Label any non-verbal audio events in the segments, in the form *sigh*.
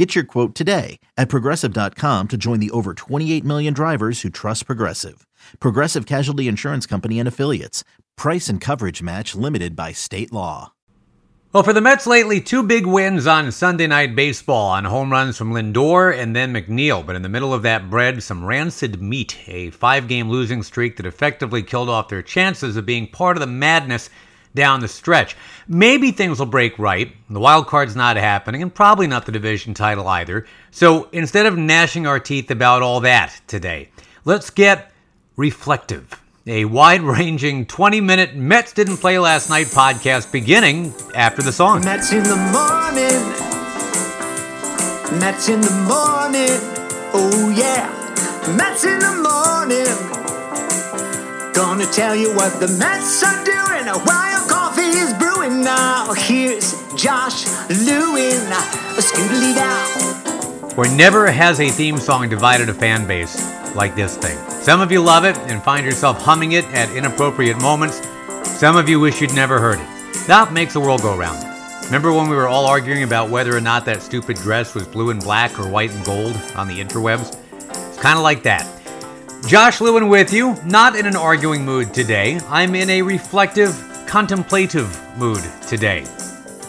Get your quote today at progressive.com to join the over 28 million drivers who trust Progressive. Progressive Casualty Insurance Company and Affiliates. Price and coverage match limited by state law. Well, for the Mets lately, two big wins on Sunday Night Baseball on home runs from Lindor and then McNeil. But in the middle of that bread, some rancid meat, a five game losing streak that effectively killed off their chances of being part of the madness down the stretch. Maybe things will break right. The wild card's not happening, and probably not the division title either. So instead of gnashing our teeth about all that today, let's get reflective. A wide ranging 20 minute Mets didn't play last night podcast beginning after the song. Mets in the morning. Mets in the morning. Oh yeah. Mets in the morning. Gonna tell you what the Mets are doing while coffee is brewing. Now here's Josh Lewin. Scootily down. Where never has a theme song divided a fan base like this thing. Some of you love it and find yourself humming it at inappropriate moments. Some of you wish you'd never heard it. That makes the world go round. Remember when we were all arguing about whether or not that stupid dress was blue and black or white and gold on the interwebs? It's kind of like that. Josh Lewin with you, not in an arguing mood today. I'm in a reflective, contemplative mood today.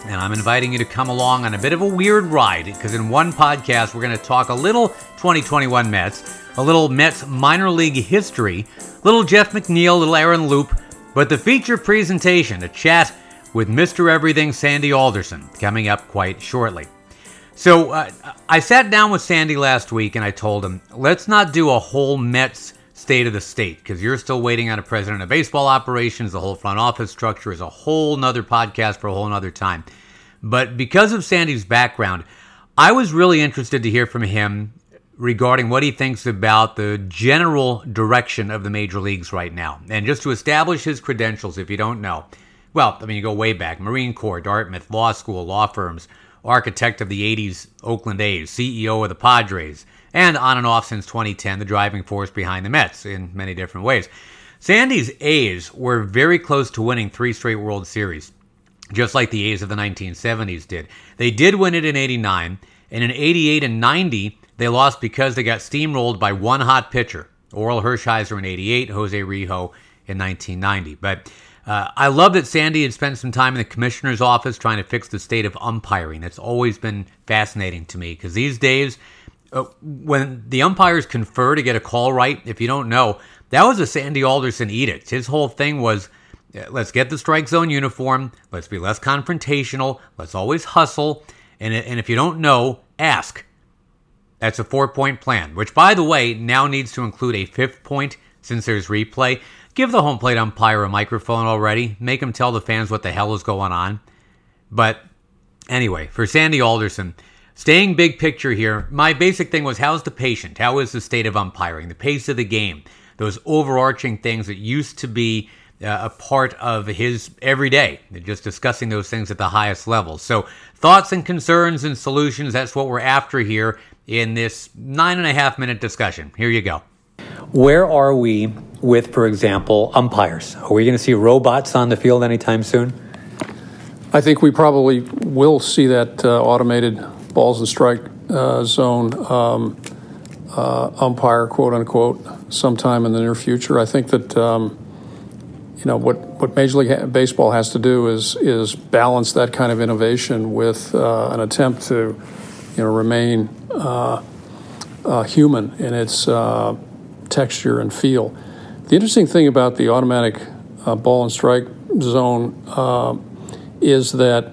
And I'm inviting you to come along on a bit of a weird ride because in one podcast, we're going to talk a little 2021 Mets, a little Mets minor league history, little Jeff McNeil, little Aaron Loup, but the feature presentation, a chat with Mr. Everything Sandy Alderson, coming up quite shortly. So uh, I sat down with Sandy last week and I told him, let's not do a whole Mets state of the state because you're still waiting on a president of baseball operations. The whole front office structure is a whole nother podcast for a whole nother time. But because of Sandy's background, I was really interested to hear from him regarding what he thinks about the general direction of the major leagues right now. And just to establish his credentials, if you don't know, well, I mean, you go way back Marine Corps, Dartmouth, law school, law firms, architect of the 80s Oakland A's, CEO of the Padres, and on and off since 2010, the driving force behind the Mets in many different ways. Sandy's A's were very close to winning three straight World Series, just like the A's of the 1970s did. They did win it in 89, and in 88 and 90, they lost because they got steamrolled by one hot pitcher, Orel Hershiser in 88, Jose Rijo in 1990. But uh, I love that Sandy had spent some time in the commissioner's office trying to fix the state of umpiring. That's always been fascinating to me because these days, uh, when the umpires confer to get a call right, if you don't know, that was a Sandy Alderson edict. His whole thing was let's get the strike zone uniform, let's be less confrontational, let's always hustle, and, and if you don't know, ask. That's a four point plan, which, by the way, now needs to include a fifth point since there's replay. Give the home plate umpire a microphone already. Make him tell the fans what the hell is going on. But anyway, for Sandy Alderson, staying big picture here, my basic thing was how's the patient? How is the state of umpiring? The pace of the game? Those overarching things that used to be uh, a part of his everyday, just discussing those things at the highest level. So, thoughts and concerns and solutions, that's what we're after here in this nine and a half minute discussion. Here you go. Where are we with, for example, umpires? Are we going to see robots on the field anytime soon? I think we probably will see that uh, automated balls and strike uh, zone um, uh, umpire, quote unquote, sometime in the near future. I think that um, you know what what Major League Baseball has to do is is balance that kind of innovation with uh, an attempt to you know remain uh, uh, human in its texture and feel. The interesting thing about the automatic uh, ball and strike zone uh, is that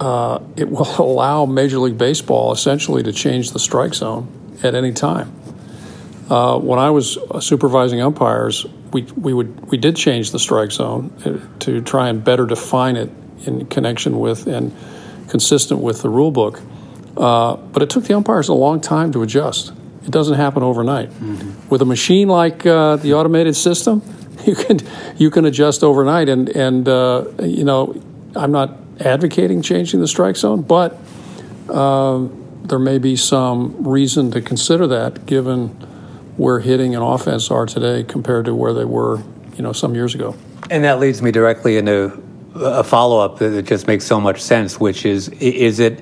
uh, it will *laughs* allow Major League Baseball essentially to change the strike zone at any time. Uh, when I was supervising umpires, we, we would we did change the strike zone uh, to try and better define it in connection with and consistent with the rule book. Uh, but it took the umpires a long time to adjust. It doesn't happen overnight. Mm-hmm. With a machine like uh, the automated system, *laughs* you can you can adjust overnight, and and uh, you know I'm not advocating changing the strike zone, but uh, there may be some reason to consider that given where hitting and offense are today compared to where they were, you know, some years ago. And that leads me directly into a follow up that just makes so much sense, which is is it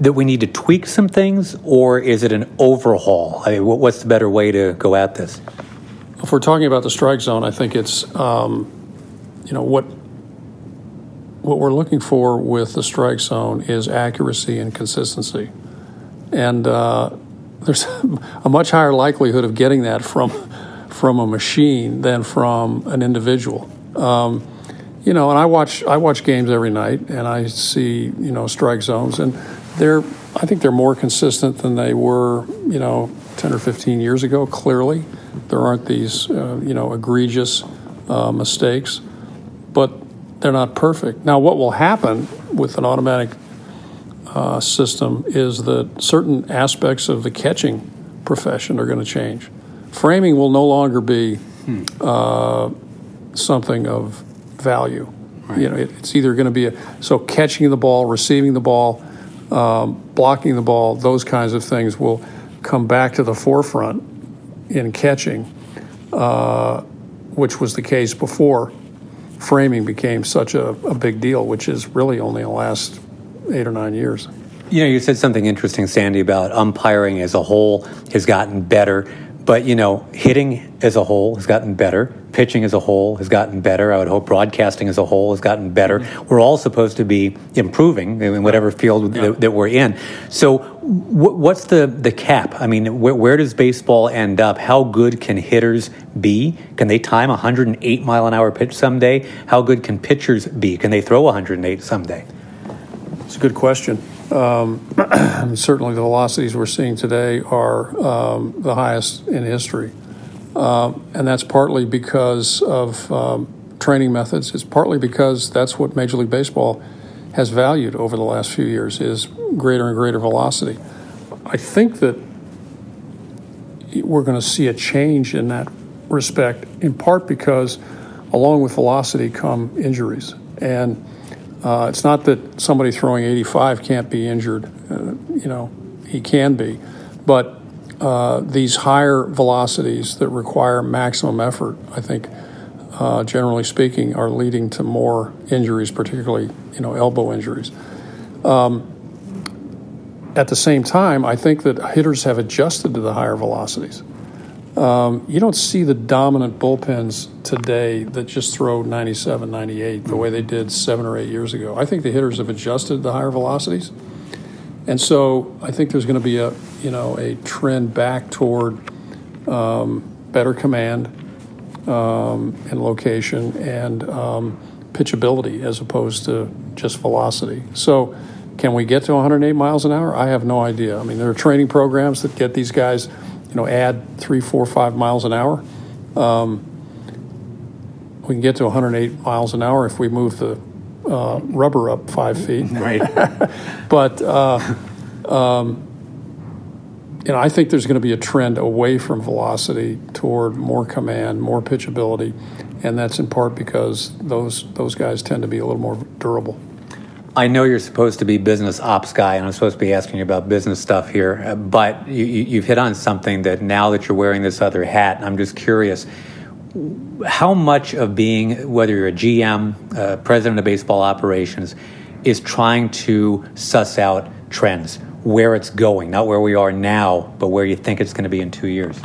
that we need to tweak some things, or is it an overhaul? I mean, what's the better way to go at this? If we're talking about the strike zone, I think it's, um, you know, what what we're looking for with the strike zone is accuracy and consistency, and uh, there's *laughs* a much higher likelihood of getting that from from a machine than from an individual. Um, you know, and I watch I watch games every night, and I see you know strike zones, and they're I think they're more consistent than they were you know 10 or 15 years ago. Clearly, there aren't these uh, you know egregious uh, mistakes, but they're not perfect. Now, what will happen with an automatic uh, system is that certain aspects of the catching profession are going to change. Framing will no longer be hmm. uh, something of value. Right. You know, it, it's either going to be a, so catching the ball, receiving the ball, um, blocking the ball, those kinds of things will come back to the forefront in catching, uh, which was the case before framing became such a, a big deal, which is really only in the last eight or nine years. You know, you said something interesting, Sandy, about umpiring as a whole has gotten better. But, you know, hitting as a whole has gotten better. Pitching as a whole has gotten better. I would hope broadcasting as a whole has gotten better. We're all supposed to be improving in whatever field yeah. that, that, we're in. So, w- what's the, the cap? I mean, wh- where does baseball end up? How good can hitters be? Can they time a 108 mile an hour pitch someday? How good can pitchers be? Can they throw 108 someday? It's a good question. Um, *clears throat* certainly, the velocities we're seeing today are um, the highest in history, um, and that's partly because of um, training methods. It's partly because that's what Major League Baseball has valued over the last few years is greater and greater velocity. I think that we're going to see a change in that respect, in part because along with velocity come injuries and uh, it's not that somebody throwing 85 can't be injured. Uh, you know, he can be. But uh, these higher velocities that require maximum effort, I think, uh, generally speaking, are leading to more injuries, particularly, you know, elbow injuries. Um, at the same time, I think that hitters have adjusted to the higher velocities. Um, you don't see the dominant bullpens today that just throw 97, 98 the way they did seven or eight years ago. I think the hitters have adjusted to higher velocities. And so I think there's going to be a, you know, a trend back toward um, better command um, and location and um, pitchability as opposed to just velocity. So can we get to 108 miles an hour? I have no idea. I mean, there are training programs that get these guys – you know, add three, four, five miles an hour. Um, we can get to 108 miles an hour if we move the uh, rubber up five feet. Right. *laughs* but uh, um, you know, I think there's going to be a trend away from velocity toward more command, more pitchability, and that's in part because those those guys tend to be a little more durable. I know you're supposed to be business ops guy, and I'm supposed to be asking you about business stuff here. But you, have hit on something that now that you're wearing this other hat, I'm just curious. How much of being, whether you're a GM, uh, president of baseball operations, is trying to suss out trends, where it's going, not where we are now, but where you think it's going to be in two years?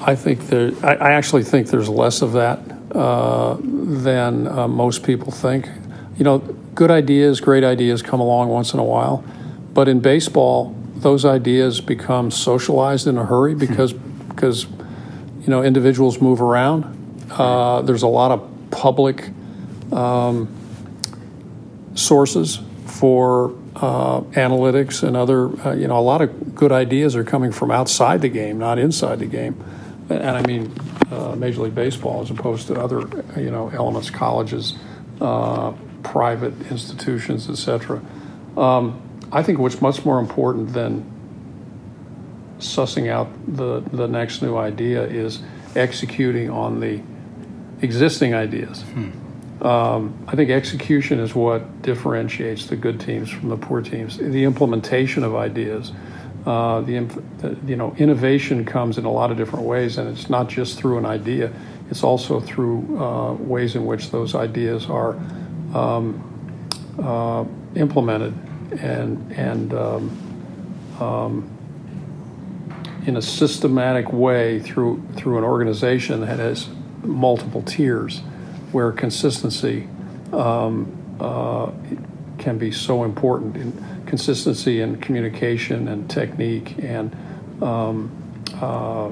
I think there. I, I actually think there's less of that uh, than uh, most people think you know, good ideas, great ideas come along once in a while, but in baseball, those ideas become socialized in a hurry because because you know individuals move around. Uh, there's a lot of public um, sources for uh, analytics and other. Uh, you know, a lot of good ideas are coming from outside the game, not inside the game. And I mean, uh, Major League Baseball, as opposed to other you know elements, colleges. Uh, private institutions, etc. Um, I think what's much more important than sussing out the, the next new idea is executing on the existing ideas. Um, I think execution is what differentiates the good teams from the poor teams. The implementation of ideas, uh, the, the you know innovation comes in a lot of different ways, and it's not just through an idea. It's also through uh, ways in which those ideas are um, uh, implemented and and um, um, in a systematic way through through an organization that has multiple tiers, where consistency um, uh, can be so important in consistency in communication and technique and um, uh,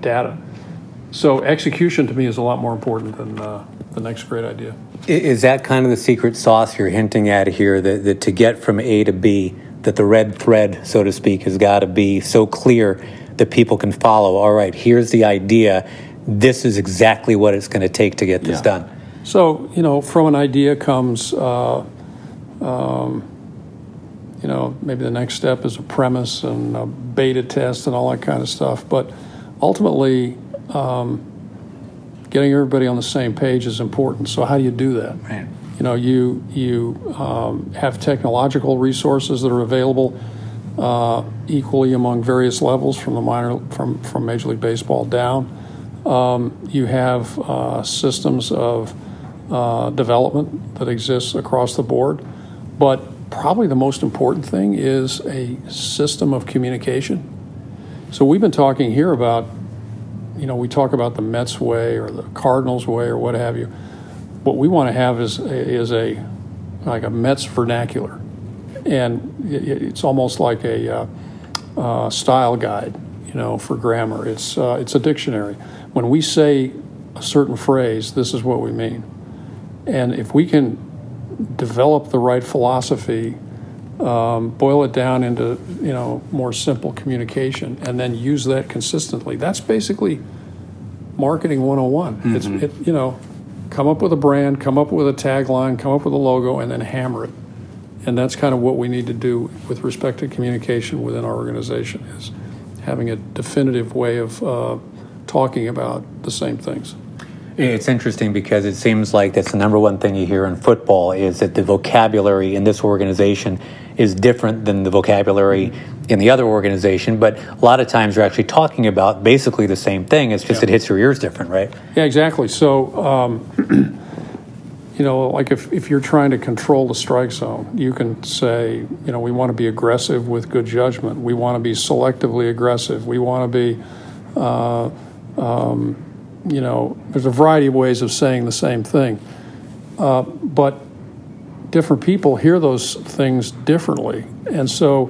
data. So execution to me is a lot more important than uh, the next great idea. Is that kind of the secret sauce you're hinting at here? That, that to get from A to B, that the red thread, so to speak, has got to be so clear that people can follow. All right, here's the idea. This is exactly what it's going to take to get this Yeah. done. So, you know, from an idea comes, uh, um, you know, maybe the next step is a premise and a beta test and all that kind of stuff. But ultimately, um, getting everybody on the same page is important. So, how do you do that? Right. You know, you you um, have technological resources that are available uh, equally among various levels, from the minor from from Major League Baseball down. Um, you have uh, systems of uh, development that exists across the board, but probably the most important thing is a system of communication. So we've been talking here about, you know, we talk about the Mets way or the Cardinals way or what have you. What we want to have is is a like a Mets vernacular, and it's almost like a uh, uh, style guide, you know, for grammar. It's uh, it's a dictionary. When we say a certain phrase, this is what we mean, and if we can develop the right philosophy, um, boil it down into you know more simple communication, and then use that consistently. That's basically marketing 101. It's it, you know, come up with a brand, come up with a tagline, come up with a logo, and then hammer it. And that's kind of what we need to do with respect to communication within our organization is having a definitive way of uh, talking about the same things. It's interesting because it seems like that's the number one thing you hear in football is that the vocabulary in this organization is different than the vocabulary in the other organization. But a lot of times you're actually talking about basically the same thing. It's just Yeah. it hits your ears different, right? Yeah, exactly. So, um, *clears throat* you know, like if, if you're trying to control the strike zone, you can say, you know, we want to be aggressive with good judgment. We want to be selectively aggressive. We want to be, uh, um, you know, there's a variety of ways of saying the same thing. Uh, but different people hear those things differently. And so,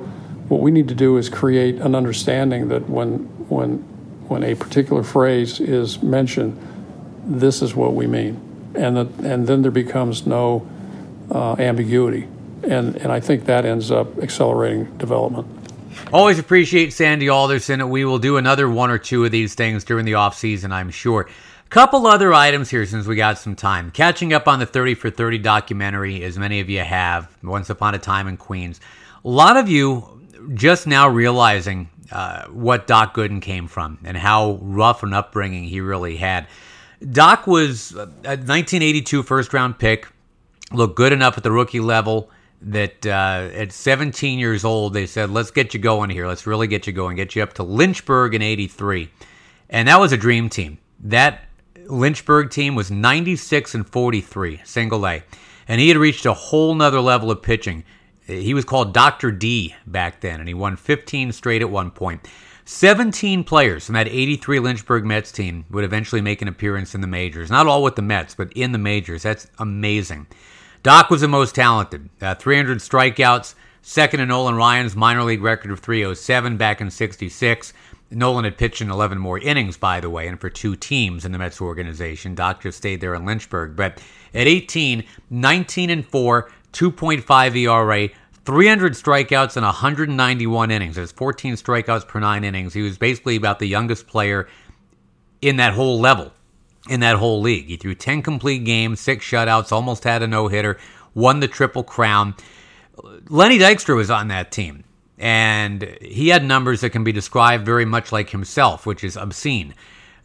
what we need to do is create an understanding that when, when, when a particular phrase is mentioned, this is what we mean. And, that, and then there becomes no uh, ambiguity. And, and I think that ends up accelerating development. Always appreciate Sandy Alderson. We will do another one or two of these things during the off season, I'm sure. Couple other items here since we got some time. Catching up on the 30 for 30 documentary, as many of you have, Once Upon a Time in Queens. A lot of you just now realizing uh, what Doc Gooden came from and how rough an upbringing he really had. Doc was a 1982 first round pick, looked good enough at the rookie level that uh, at 17 years old, they said, let's get you going here. Let's really get you going, get you up to Lynchburg in 83. And that was a dream team. That Lynchburg team was 96 and 43, single A. And he had reached a whole nother level of pitching. He was called Dr. D back then, and he won 15 straight at one point. 17 players from that 83 Lynchburg Mets team would eventually make an appearance in the majors. Not all with the Mets, but in the majors. That's amazing. Doc was the most talented. Uh, 300 strikeouts, second in Nolan Ryan's minor league record of 307 back in 66. Nolan had pitched in 11 more innings, by the way, and for two teams in the Mets organization. Doc just stayed there in Lynchburg. But at 18, 19 and 4, 2.5 ERA, 300 strikeouts and 191 innings. There's 14 strikeouts per nine innings. He was basically about the youngest player in that whole level, in that whole league. He threw 10 complete games, six shutouts, almost had a no hitter, won the Triple Crown. Lenny Dykstra was on that team, and he had numbers that can be described very much like himself, which is obscene.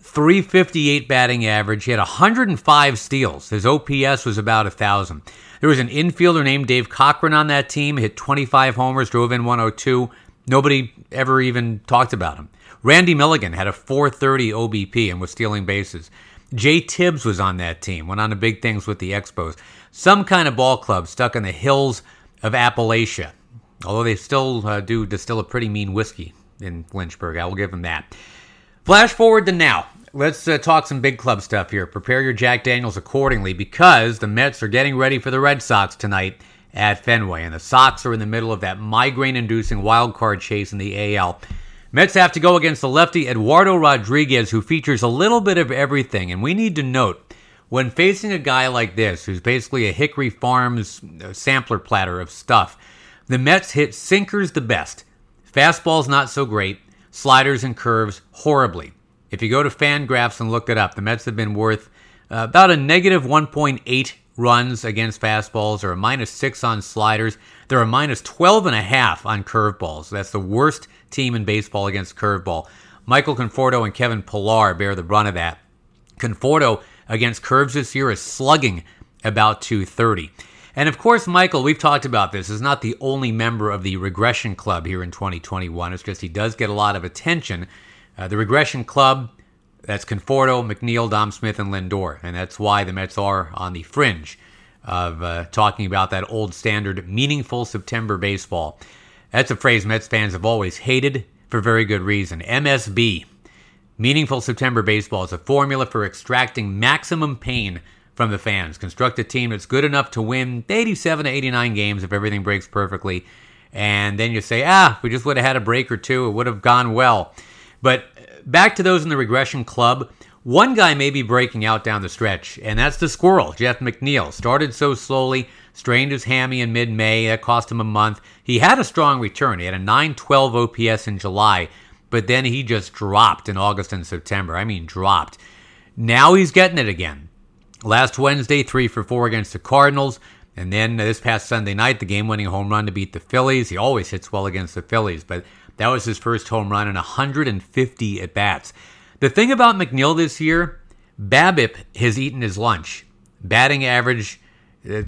358 batting average. He had 105 steals. His OPS was about 1,000. There was an infielder named Dave Cochran on that team, hit 25 homers, drove in 102. Nobody ever even talked about him. Randy Milligan had a 430 OBP and was stealing bases. Jay Tibbs was on that team, went on to big things with the Expos. Some kind of ball club stuck in the hills of Appalachia, although they still uh, do distill a pretty mean whiskey in Lynchburg. I will give them that. Flash forward to now. Let's uh, talk some big club stuff here. Prepare your Jack Daniels accordingly because the Mets are getting ready for the Red Sox tonight at Fenway, and the Sox are in the middle of that migraine inducing wild card chase in the AL. Mets have to go against the lefty Eduardo Rodriguez, who features a little bit of everything. And we need to note when facing a guy like this, who's basically a Hickory Farms uh, sampler platter of stuff, the Mets hit sinkers the best. Fastballs not so great, sliders and curves horribly. If you go to Fangraphs and look it up, the Mets have been worth uh, about a negative 1.8 runs against fastballs or a minus 6 on sliders. They're a minus 12 and a half on curveballs. That's the worst team in baseball against curveball. Michael Conforto and Kevin Pillar bear the brunt of that. Conforto against curves this year is slugging about 230. And of course, Michael, we've talked about this, is not the only member of the regression club here in 2021. It's just he does get a lot of attention. Uh, the regression club, that's Conforto, McNeil, Dom Smith, and Lindor. And that's why the Mets are on the fringe of uh, talking about that old standard, meaningful September baseball. That's a phrase Mets fans have always hated for very good reason. MSB, Meaningful September Baseball, is a formula for extracting maximum pain from the fans. Construct a team that's good enough to win 87 to 89 games if everything breaks perfectly. And then you say, ah, we just would have had a break or two, it would have gone well. But back to those in the regression club. One guy may be breaking out down the stretch, and that's the squirrel, Jeff McNeil. Started so slowly, strained his hammy in mid May. That cost him a month. He had a strong return. He had a 912 OPS in July, but then he just dropped in August and September. I mean, dropped. Now he's getting it again. Last Wednesday, three for four against the Cardinals. And then this past Sunday night, the game winning home run to beat the Phillies. He always hits well against the Phillies, but that was his first home run in 150 at bats. The thing about McNeil this year, BABIP has eaten his lunch. Batting average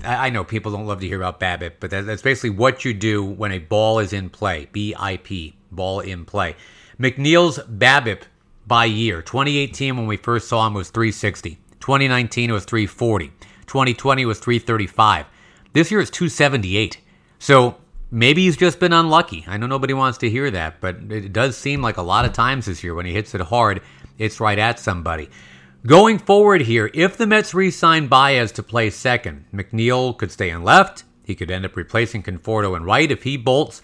I know people don't love to hear about BABIP, but that's basically what you do when a ball is in play. BIP, ball in play. McNeil's BABIP by year. 2018, when we first saw him, was 360. 2019, it was 340. 2020 was 335. This year it's 278. So maybe he's just been unlucky. I know nobody wants to hear that, but it does seem like a lot of times this year when he hits it hard, it's right at somebody. Going forward here, if the Mets re sign Baez to play second, McNeil could stay in left. He could end up replacing Conforto in right if he bolts.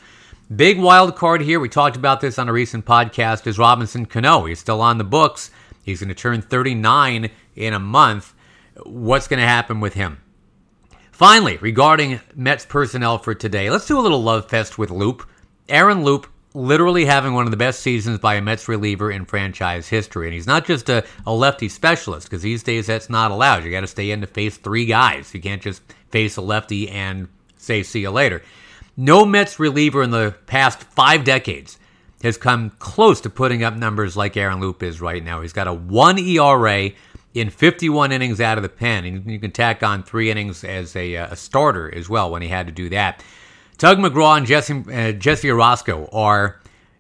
Big wild card here. We talked about this on a recent podcast. Is Robinson Cano? He's still on the books. He's going to turn 39 in a month. What's going to happen with him? Finally, regarding Mets personnel for today, let's do a little love fest with Loup. Aaron Loup literally having one of the best seasons by a Mets reliever in franchise history. And he's not just a, a lefty specialist, because these days that's not allowed. You got to stay in to face three guys. You can't just face a lefty and say, see you later. No Mets reliever in the past five decades has come close to putting up numbers like Aaron Loup is right now. He's got a 1 ERA in 51 innings out of the pen. And you can tack on three innings as a, a starter as well when he had to do that. Tug McGraw and Jesse, uh, Jesse Orosco are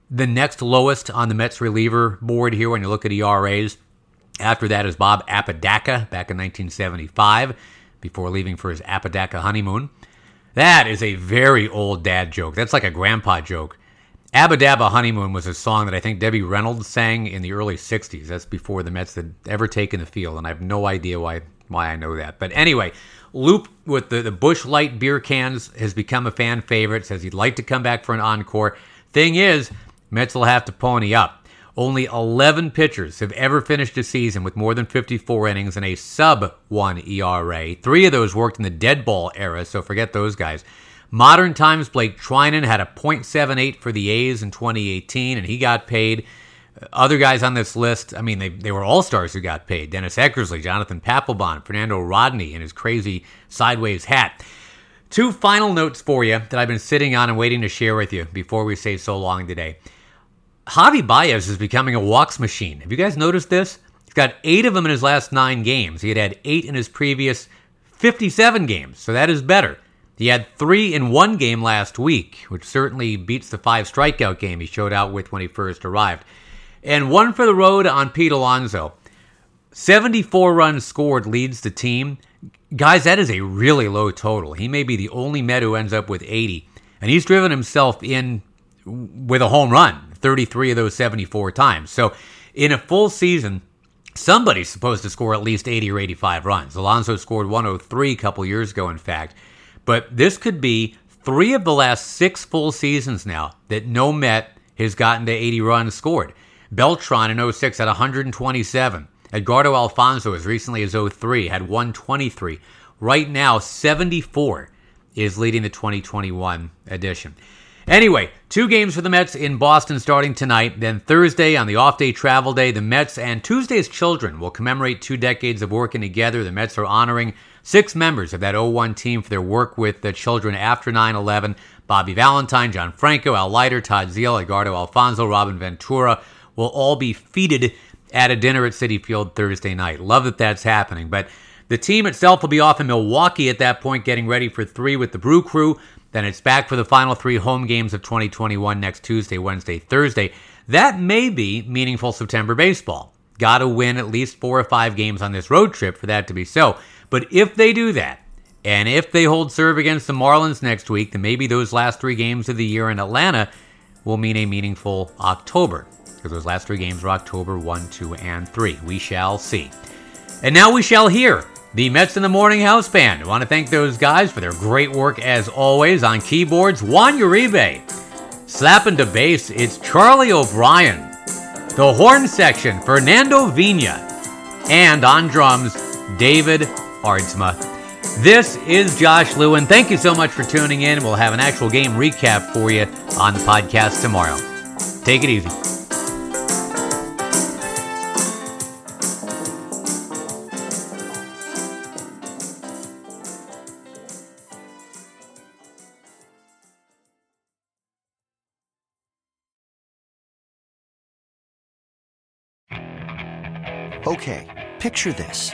the next lowest on the Mets reliever board here when you look at ERAs. After that is Bob Apodaca back in 1975 before leaving for his Apodaca honeymoon. That is a very old dad joke. That's like a grandpa joke. Abba Honeymoon was a song that I think Debbie Reynolds sang in the early 60s. That's before the Mets had ever taken the field, and I have no idea why, why I know that. But anyway, Loup with the, the Busch Light beer cans has become a fan favorite, says he'd like to come back for an encore. Thing is, Mets will have to pony up. Only 11 pitchers have ever finished a season with more than 54 innings and a sub 1 ERA. Three of those worked in the dead ball era, so forget those guys. Modern times, Blake Treinen had a .78 for the A's in 2018, and he got paid. Uh, other guys on this list, I mean, they, they were all stars who got paid. Dennis Eckersley, Jonathan Papelbon, Fernando Rodney in his crazy sideways hat. Two final notes for you that I've been sitting on and waiting to share with you before we say so long today. Javi Baez is becoming a walks machine. Have you guys noticed this? He's got eight of them in his last nine games. He had had eight in his previous 57 games, so that is better. He had three in one game last week, which certainly beats the five strikeout game he showed out with when he first arrived. And one for the road on Pete Alonso. 74 runs scored leads the team. Guys, that is a really low total. He may be the only Met who ends up with 80. And he's driven himself in with a home run 33 of those 74 times. So in a full season, somebody's supposed to score at least 80 or 85 runs. Alonso scored 103 a couple years ago, in fact. But this could be three of the last six full seasons now that no Met has gotten to 80 runs scored. Beltran in 06 had 127. Edgardo Alfonzo as recently as 03, had 123. Right now, 74 is leading the 2021 edition. Anyway, two games for the Mets in Boston starting tonight. Then Thursday, on the off day travel day, the Mets and Tuesday's children will commemorate two decades of working together. The Mets are honoring six members of that 01 team for their work with the children after 9 11 Bobby Valentine, John Franco, Al Leiter, Todd Zeile, Edgardo Alfonzo, Robin Ventura will all be feted at a dinner at Citi Field Thursday night. Love that that's happening. But the team itself will be off in Milwaukee at that point, getting ready for three with the Brew Crew. Then it's back for the final three home games of 2021 next Tuesday, Wednesday, Thursday. That may be meaningful September baseball. Got to win at least four or five games on this road trip for that to be so. But if they do that, and if they hold serve against the Marlins next week, then maybe those last three games of the year in Atlanta will mean a meaningful October because those last three games were October 1, 2, and 3. We shall see. And now we shall hear the Mets in the Morning House Band. I want to thank those guys for their great work as always on keyboards. Juan Uribe. Slapping to bass, it's Charlie O'Brien. The horn section, Fernando Vina. And on drums, David Aardsma. This is Josh Lewin. Thank you so much for tuning in. We'll have an actual game recap for you on the podcast tomorrow. Take it easy. Okay, picture this.